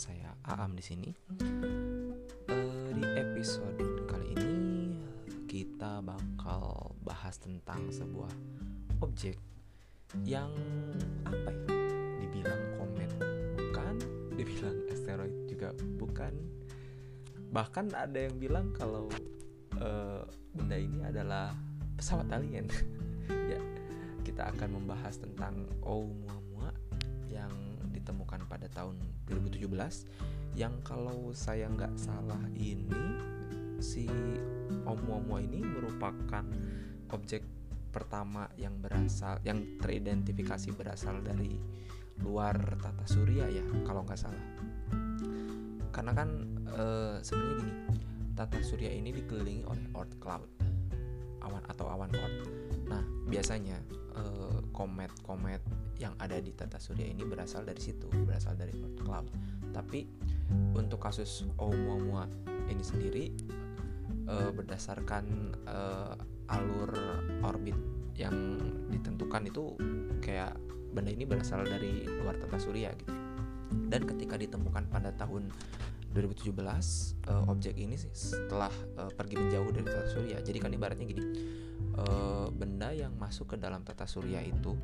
saya Aam di sini. Uh, di episode kali ini kita bakal bahas tentang sebuah objek yang apa ya? Dibilang komet bukan, dibilang asteroid juga bukan. Bahkan ada yang bilang kalau uh, benda ini adalah pesawat alien. ya kita akan membahas tentang Oumuamua ditemukan pada tahun 2017 yang kalau saya nggak salah ini si Oumuamua ini merupakan objek pertama yang berasal yang teridentifikasi berasal dari luar tata surya ya kalau nggak salah. Karena kan e, sebenarnya gini tata surya ini dikelilingi oleh Oort cloud awan atau awan Oort nah biasanya komet-komet yang ada di tata surya ini berasal dari situ, berasal dari cloud. Tapi untuk kasus Oumuamua ini sendiri uh, berdasarkan uh, alur orbit yang ditentukan itu kayak benda ini berasal dari luar tata surya gitu. Dan ketika ditemukan pada tahun 2017 uh, objek ini setelah uh, pergi menjauh dari tata surya. Jadi kan ibaratnya gini uh, benda yang masuk ke dalam tata surya itu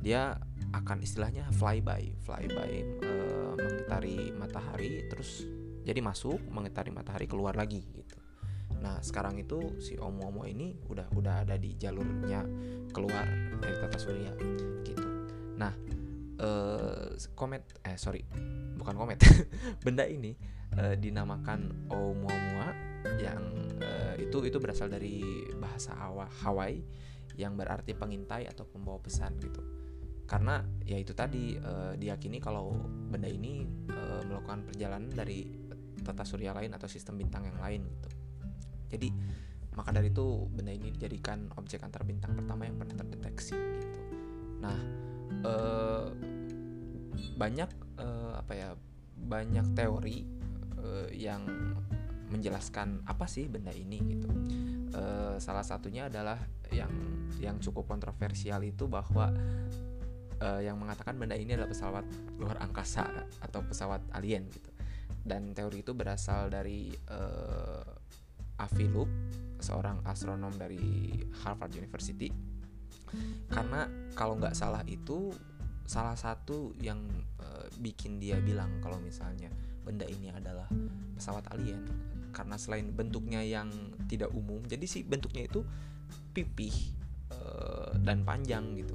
dia akan istilahnya flyby flyby uh, mengitari matahari terus jadi masuk mengitari matahari keluar lagi gitu nah sekarang itu si omo-omo ini udah udah ada di jalurnya keluar dari tata surya gitu nah uh, komet eh sorry bukan komet benda ini uh, dinamakan Oumuamua yang uh, itu itu berasal dari bahasa Hawaii yang berarti pengintai atau pembawa pesan gitu. Karena ya itu tadi uh, diyakini kalau benda ini uh, melakukan perjalanan dari tata surya lain atau sistem bintang yang lain gitu. Jadi maka dari itu benda ini dijadikan objek antar bintang pertama yang pernah terdeteksi gitu. Nah uh, banyak uh, apa ya banyak teori uh, yang menjelaskan apa sih benda ini gitu. E, salah satunya adalah yang yang cukup kontroversial itu bahwa e, yang mengatakan benda ini adalah pesawat luar angkasa atau pesawat alien gitu. Dan teori itu berasal dari e, Avi Loeb, seorang astronom dari Harvard University. Karena kalau nggak salah itu salah satu yang e, bikin dia bilang kalau misalnya benda ini adalah pesawat alien. Karena selain bentuknya yang tidak umum jadi sih bentuknya itu pipih uh, dan panjang gitu.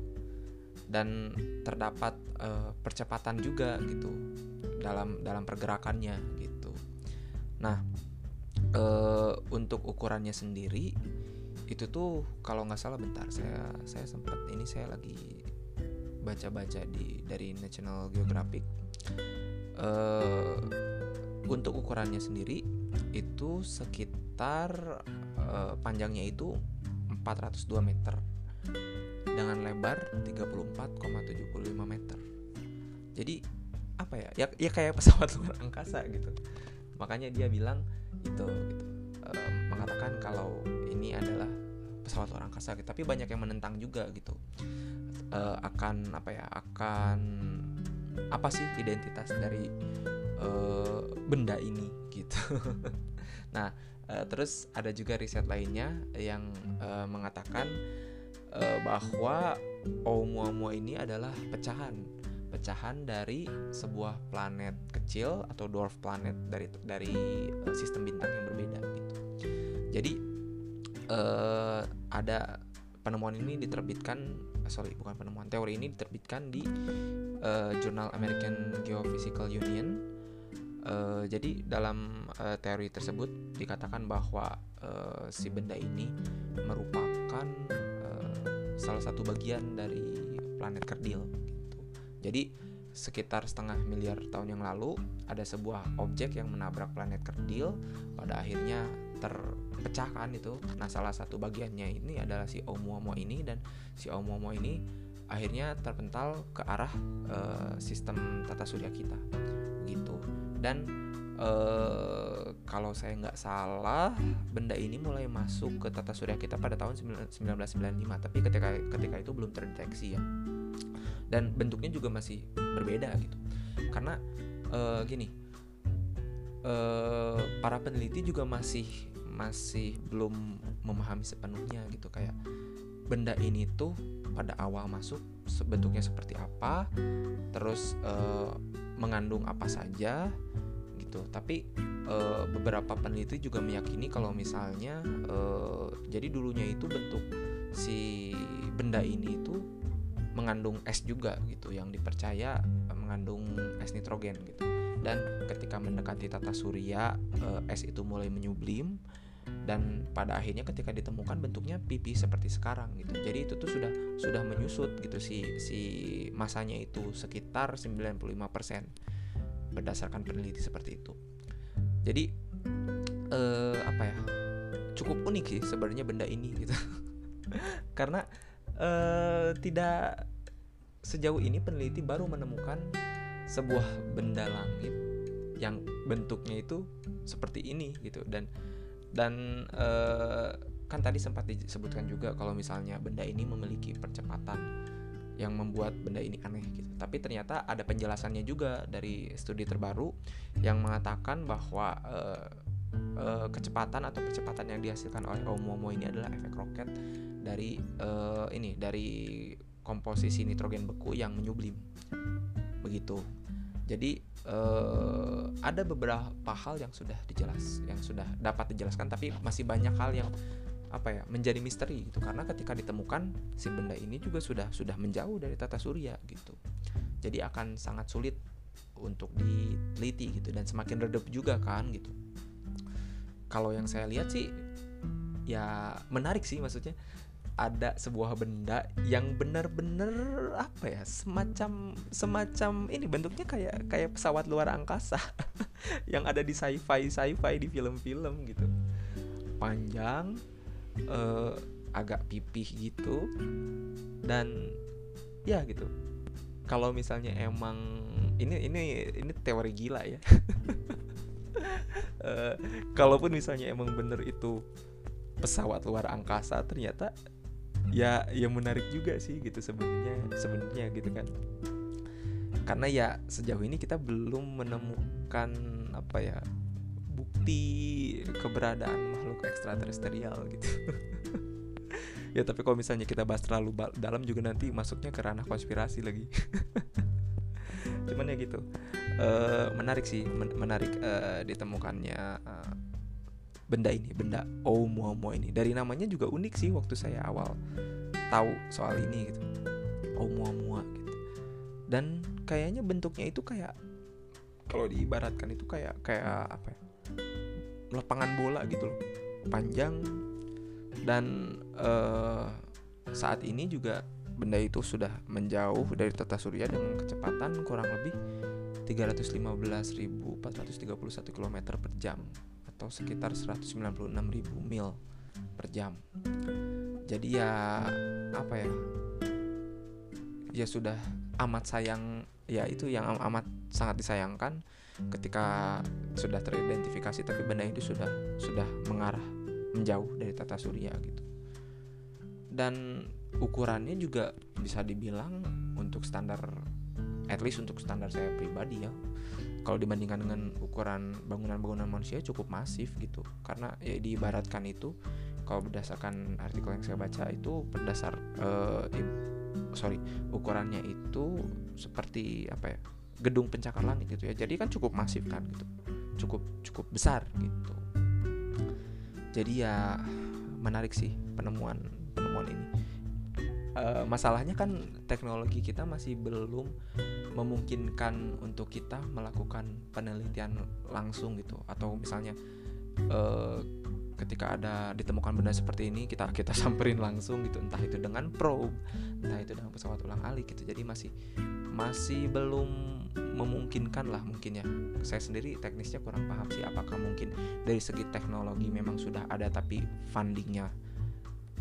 Dan terdapat uh, percepatan juga gitu dalam dalam pergerakannya gitu. Nah uh, untuk ukurannya sendiri itu tuh kalau nggak salah bentar saya saya sempat ini saya lagi baca-baca di dari National Geographic uh, untuk ukurannya sendiri itu sekitar uh, panjangnya itu 402 meter dengan lebar 34,75 meter. Jadi apa ya? Ya, ya kayak pesawat luar angkasa gitu. Makanya dia bilang itu gitu, uh, mengatakan kalau ini adalah pesawat luar angkasa gitu. Tapi banyak yang menentang juga gitu. Uh, akan apa ya? Akan apa sih identitas dari uh, benda ini gitu. nah, uh, terus ada juga riset lainnya yang uh, mengatakan uh, bahwa Oumuamua ini adalah pecahan pecahan dari sebuah planet kecil atau dwarf planet dari dari sistem bintang yang berbeda gitu. Jadi uh, ada penemuan ini diterbitkan sorry bukan penemuan teori ini diterbitkan di uh, jurnal American Geophysical Union Uh, jadi dalam uh, teori tersebut dikatakan bahwa uh, si benda ini merupakan uh, salah satu bagian dari planet kerdil. Gitu. Jadi sekitar setengah miliar tahun yang lalu ada sebuah objek yang menabrak planet kerdil pada akhirnya terpecahkan itu. Nah salah satu bagiannya ini adalah si Oumuamua ini dan si Oumuamua ini akhirnya terpental ke arah uh, sistem tata surya kita. Gitu. Dan uh, kalau saya nggak salah benda ini mulai masuk ke tata surya kita pada tahun 1995 tapi ketika ketika itu belum terdeteksi ya. Dan bentuknya juga masih berbeda gitu. Karena uh, gini uh, para peneliti juga masih masih belum memahami sepenuhnya gitu. Kayak benda ini tuh pada awal masuk bentuknya seperti apa terus uh, mengandung apa saja gitu. Tapi uh, beberapa peneliti juga meyakini kalau misalnya uh, jadi dulunya itu bentuk si benda ini itu mengandung es juga gitu. Yang dipercaya mengandung es nitrogen gitu. Dan ketika mendekati tata surya es itu mulai menyublim dan pada akhirnya ketika ditemukan bentuknya pipi seperti sekarang gitu. Jadi itu tuh sudah sudah menyusut gitu si si masanya itu sekitar 95% berdasarkan peneliti seperti itu. Jadi eh, apa ya cukup unik sih sebenarnya benda ini gitu. Karena eh, tidak sejauh ini peneliti baru menemukan sebuah benda langit yang bentuknya itu seperti ini gitu. Dan dan uh, kan tadi sempat disebutkan juga kalau misalnya benda ini memiliki percepatan yang membuat benda ini aneh gitu. Tapi ternyata ada penjelasannya juga dari studi terbaru yang mengatakan bahwa uh, uh, kecepatan atau percepatan yang dihasilkan oleh Oumuamua ini adalah efek roket dari uh, ini dari komposisi nitrogen beku yang menyublim. Begitu. Jadi uh, ada beberapa hal yang sudah dijelas, yang sudah dapat dijelaskan, tapi masih banyak hal yang apa ya menjadi misteri gitu. Karena ketika ditemukan si benda ini juga sudah sudah menjauh dari tata surya gitu. Jadi akan sangat sulit untuk diteliti gitu dan semakin redup juga kan gitu. Kalau yang saya lihat sih ya menarik sih maksudnya ada sebuah benda yang benar-benar apa ya semacam semacam ini bentuknya kayak kayak pesawat luar angkasa yang ada di sci-fi sci-fi di film-film gitu. Panjang uh, agak pipih gitu dan ya gitu. Kalau misalnya emang ini ini ini teori gila ya. Uh, kalaupun misalnya emang bener itu pesawat luar angkasa ternyata ya yang menarik juga sih gitu sebenarnya sebenarnya gitu kan. Karena ya sejauh ini kita belum menemukan apa ya bukti keberadaan makhluk ekstraterestrial gitu. Ya tapi kalau misalnya kita bahas terlalu dalam juga nanti masuknya ke ranah konspirasi lagi. Cuman ya gitu. Uh, menarik sih men menarik uh, ditemukannya uh, benda ini benda Oumuamua ini. Dari namanya juga unik sih waktu saya awal tahu soal ini gitu. Oumuamua gitu. Dan kayaknya bentuknya itu kayak kalau diibaratkan itu kayak kayak apa ya? Lapangan bola gitu loh. Panjang. Dan uh, saat ini juga benda itu sudah menjauh dari tata surya dengan kecepatan kurang lebih 315.431 km per jam atau sekitar 196.000 mil per jam. Jadi ya apa ya? Ya sudah amat sayang ya itu yang amat sangat disayangkan ketika sudah teridentifikasi tapi benda itu sudah sudah mengarah menjauh dari tata surya gitu. Dan ukurannya juga bisa dibilang untuk standar at least untuk standar saya pribadi ya kalau dibandingkan dengan ukuran bangunan-bangunan manusia cukup masif gitu. Karena ya diibaratkan itu kalau berdasarkan artikel yang saya baca itu berdasar uh, sorry ukurannya itu seperti apa ya gedung pencakar langit gitu ya. Jadi kan cukup masif kan gitu. Cukup cukup besar gitu. Jadi ya menarik sih penemuan penemuan ini. Uh, masalahnya kan teknologi kita masih belum memungkinkan untuk kita melakukan penelitian langsung gitu. Atau misalnya uh, ketika ada ditemukan benda seperti ini kita kita samperin langsung gitu. Entah itu dengan probe entah itu dengan pesawat ulang alik gitu. Jadi masih masih belum memungkinkan lah mungkin ya. Saya sendiri teknisnya kurang paham sih apakah mungkin dari segi teknologi memang sudah ada tapi fundingnya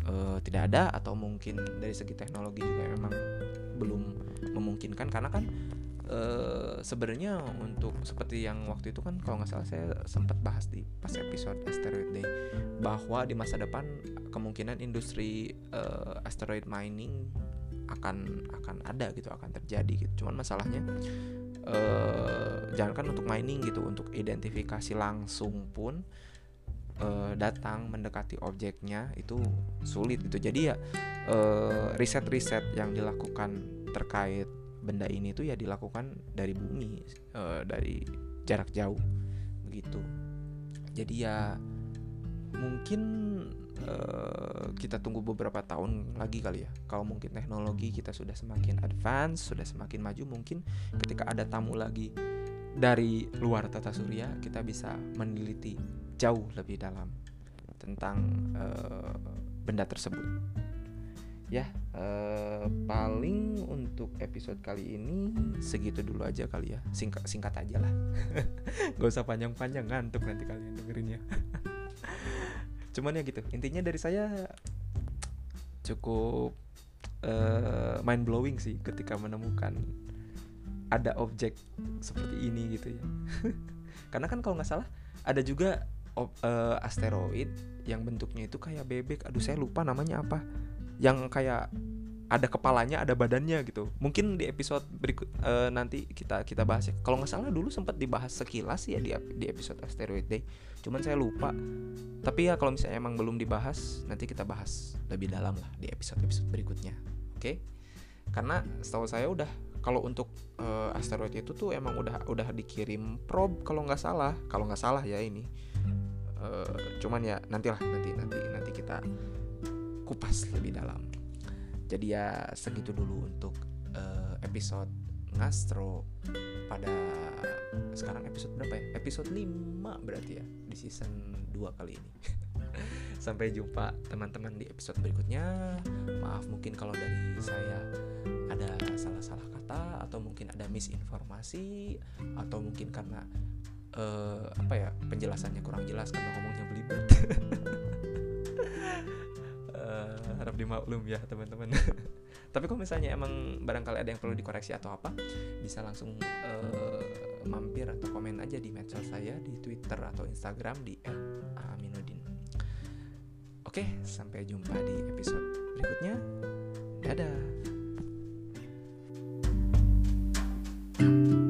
uh, tidak ada atau mungkin dari segi teknologi juga memang belum memungkinkan. Karena kan uh, sebenarnya untuk seperti yang waktu itu kan kalau nggak salah saya sempat bahas di pas episode asteroid day bahwa di masa depan kemungkinan industri uh, asteroid mining akan akan ada gitu akan terjadi gitu. Cuman masalahnya uh, jangankan untuk mining gitu untuk identifikasi langsung pun uh, datang mendekati objeknya itu sulit gitu. Jadi ya riset-riset uh, yang dilakukan terkait benda ini tuh ya dilakukan dari bumi uh, dari jarak jauh begitu jadi ya mungkin uh, kita tunggu beberapa tahun lagi kali ya. Kalau mungkin teknologi kita sudah semakin advance sudah semakin maju mungkin ketika ada tamu lagi dari luar tata surya kita bisa meneliti jauh lebih dalam tentang uh, benda tersebut. Ya uh, paling untuk episode kali ini segitu dulu aja kali ya. Singkat singkat aja lah. Gak usah panjang-panjang ngantuk nanti kalian dengerinnya cuman ya gitu. Intinya dari saya cukup uh, mind blowing sih ketika menemukan ada objek seperti ini gitu ya. Karena kan kalau nggak salah ada juga uh, asteroid yang bentuknya itu kayak bebek aduh saya lupa namanya apa yang kayak ada kepalanya, ada badannya gitu. Mungkin di episode berikut uh, nanti kita kita bahas ya. Kalau nggak salah dulu sempat dibahas sekilas ya di di episode Asteroid Day. Cuman saya lupa. Tapi ya kalau misalnya emang belum dibahas, nanti kita bahas lebih dalam lah di episode-episode berikutnya. Oke? Okay? Karena setahu saya udah kalau untuk uh, asteroid itu tuh emang udah udah dikirim probe kalau nggak salah, kalau nggak salah ya ini. Uh, cuman ya nantilah nanti nanti nanti kita kupas lebih dalam. Jadi ya segitu dulu untuk uh, episode ngastro pada sekarang episode berapa ya? Episode 5 berarti ya di season 2 kali ini. Sampai jumpa teman-teman di episode berikutnya. Maaf mungkin kalau dari saya ada salah-salah kata atau mungkin ada misinformasi atau mungkin karena uh, apa ya penjelasannya kurang jelas karena ngomongnya belibet. harap dimaklum ya teman-teman. Tapi kalau misalnya emang barangkali ada yang perlu dikoreksi atau apa bisa langsung uh, mampir atau komen aja di medsos saya di Twitter atau Instagram di @aminuddin. Oke sampai jumpa di episode berikutnya. Dadah Música